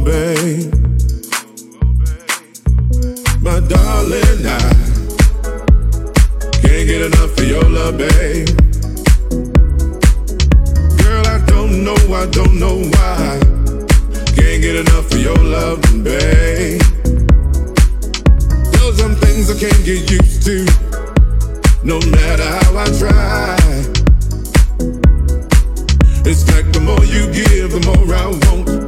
babe. My darling, I can't get enough of your love, babe. Girl, I don't know, I don't know why. Can't get enough of your love, babe. There's some things I can't get used to, no matter how I try. It's like the more you give, the more I want.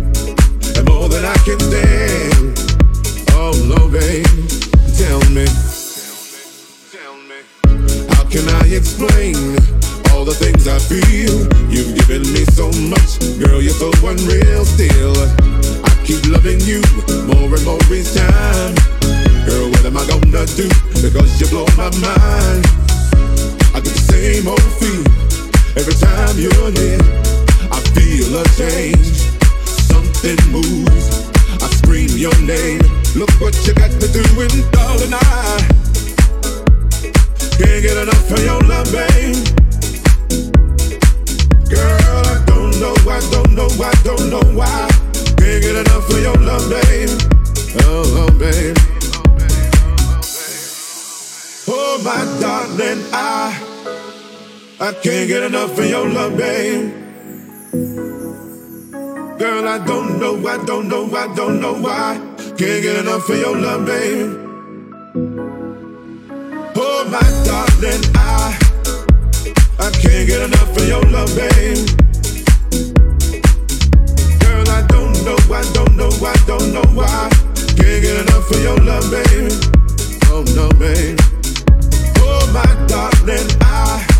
I can stand. Oh tell me, how can I explain all the things I feel? You've given me so much, girl, you're so unreal. Still, I keep loving you more and more each time. Girl, what am I gonna do? Because you blow my mind. I get the same old every time you're near. I feel a change something moves. I scream your name. Look what you got me doing, darling. I can't get enough of your love, babe. Girl, I don't know, I don't know, I don't know why. Can't get enough of your love, babe. Oh, oh babe. Oh, my darling, I I can't get enough of your love, babe. Girl, I don't know, I don't know, I don't know why. Can't get enough of your love, babe. Oh, my darling, I, I can't get enough of your love, babe. Girl, I don't know, I don't know, I don't know why. Can't get enough of your love, babe. Oh, no, babe. Oh, my darling, I.